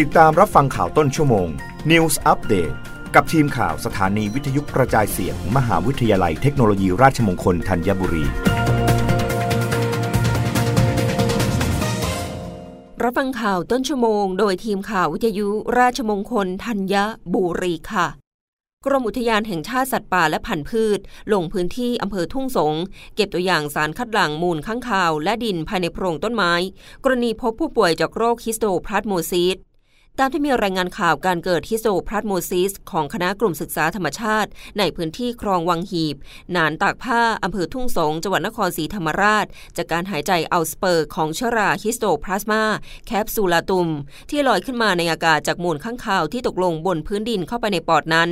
ติดตามรับฟังข่าวต้นชั่วโมง News Update กับทีมข่าวสถานีวิทยุกระจายเสียงมมหาวิทยาลัยเทคโนโลยีราชมงคลธัญบุรี รับฟังข่าวต้นชั่วโมง โดยทีมข่าววิทยุราชมงคลธัญบุรีค่ะกรมอุทยานแห่งชาติสัตว์ป่าและพันธุ์พืช ลงพื้นที่อำเภอทุ่งสง เก็บตัวอย่างสารคัดหลั่งมูลข้างคาว และดินภายในโพรงต้นไม้ กรณีพบผู้ป่วยจากโรคฮิสโตพลาสโมซิส ตามที่มีรายงานข่าวการเกิดฮิสโตพลาสโมซิสของคณะกลุ่มศึกษาธรรมชาติ ในพื้นที่คลองวังหีบหนานตากผ้าอำเภอทุ่งสงจังหวัดนครศรีธรรมราช จากการหายใจเอาสปอร์ของเชื้อรา Histoplasma capsulatum ที่ลอยขึ้นมาในอากาศจากมูลค้างคาวที่ตกลงบนพื้นดินเข้าไปในปอดนั้น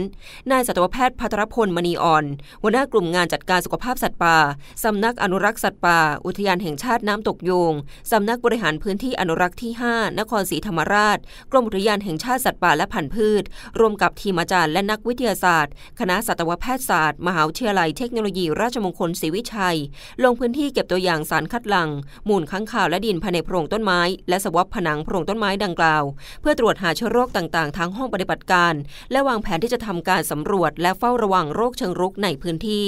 นายสัตวแพทย์พัทรพลมณีอ่อนหัวหน้ากลุ่มงานจัดการสุขภาพสัตว์ป่าสำนักอนุรักษ์สัตว์ป่า อุทยานแห่งชาติน้ำตกโยงสำนักบริหารพื้นที่อนุรักษ์ที่ 5 นครศรีธรรมราชกรมอุทยานแห่งชาติสัตว์ป่าและพันธุ์พืชรวมกับทีมอาจารย์และนักวิทยาศาสตร์ คณะสัตวแพทยศาสตร์ มหาวิทยาลัยเทคโนโลยี ราชมงคลศรีวิชัย ลงพื้นที่เก็บตัวอย่างสารคัดหลั่งมูลค้างคาวและดินภายในโพรงต้นไม้ และสวอปผนังโพรงต้นไม้ดังกล่าว เพื่อตรวจหาเชื้อโรคต่างๆทั้งห้องปฏิบัติการ และวางแผนที่จะทำการสำรวจ และเฝ้าระวังโรคเชิงรุกในพื้นที่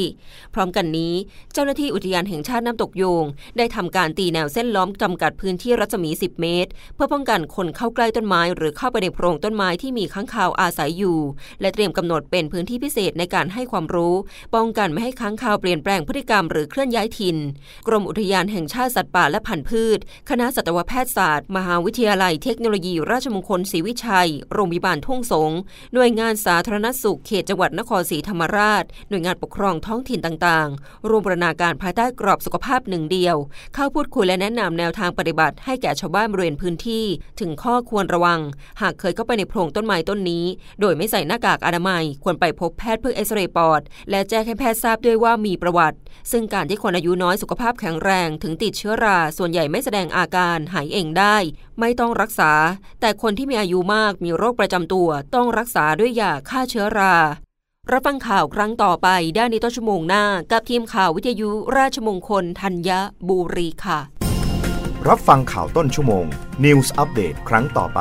พร้อมกันนี้ เจ้าหน้าที่อุทยานแห่งชาติน้ำตกโยง ได้ทำการตีแนวเส้นล้อมจำกัดพื้นที่รัศมี 10 เมตร เพื่อป้องกันคนเข้าใกล้ต้นไม้หรือเข้าไปในโพรงต้นไม้ที่มีค้างคาวอาศัยอยู่ และเตรียมกำหนดเป็นพื้นที่พิเศษในการให้ความรู้ ป้องกันไม่ให้ค้างคาวเปลี่ยนแปลงพฤติกรรมหรือเคลื่อนย้ายถิ่น กรมอุทยานแห่งชาติสัตว์ป่าและพันธุ์พืช คณะสัตวแพทยศาสตร์ มหาวิทยาลัยเทคโนโลยี ราชมงคลศรีวิชัย โรงพยาบาลทุ่งสง หน่วยงานสาธารณสุขเขตจังหวัดนครศรีธรรมราช หน่วยงานปกครองท้องถิ่นต่างๆ รวมบรณาการภายใต้กรอบสุขภาพหนึ่งเดียว เข้าพูดคุยและแนะนำแนวทางปฏิบัติให้แก่ชาวบ้านบริเวณพื้นที่ ถึงข้อควรระวังหากเคยเข้าไปในโพรงต้นไม้ต้นนี้ โดยไม่ใส่หน้ากากอนามัย ควรไปพบแพทย์เพื่อเอ็กซเรย์ปอด และแจ้งให้แพทย์ทราบด้วยว่ามีประวัติ ซึ่งการที่คนอายุน้อยสุขภาพแข็งแรงถึงติดเชื้อรา ส่วนใหญ่ไม่แสดงอาการหายเองได้ ไม่ต้องรักษา แต่คนที่มีอายุมากมีโรคประจำตัว ต้องรักษาด้วยยาฆ่าเชื้อรารับฟังข่าวครั้งต่อไปได้ในต้นชั่วโมงหน้า กับทีมข่าววิทยุราชมงคลธัญบุรีค่ะ รับฟังข่าวต้นชั่วโมง News อัปเดตครั้งต่อไป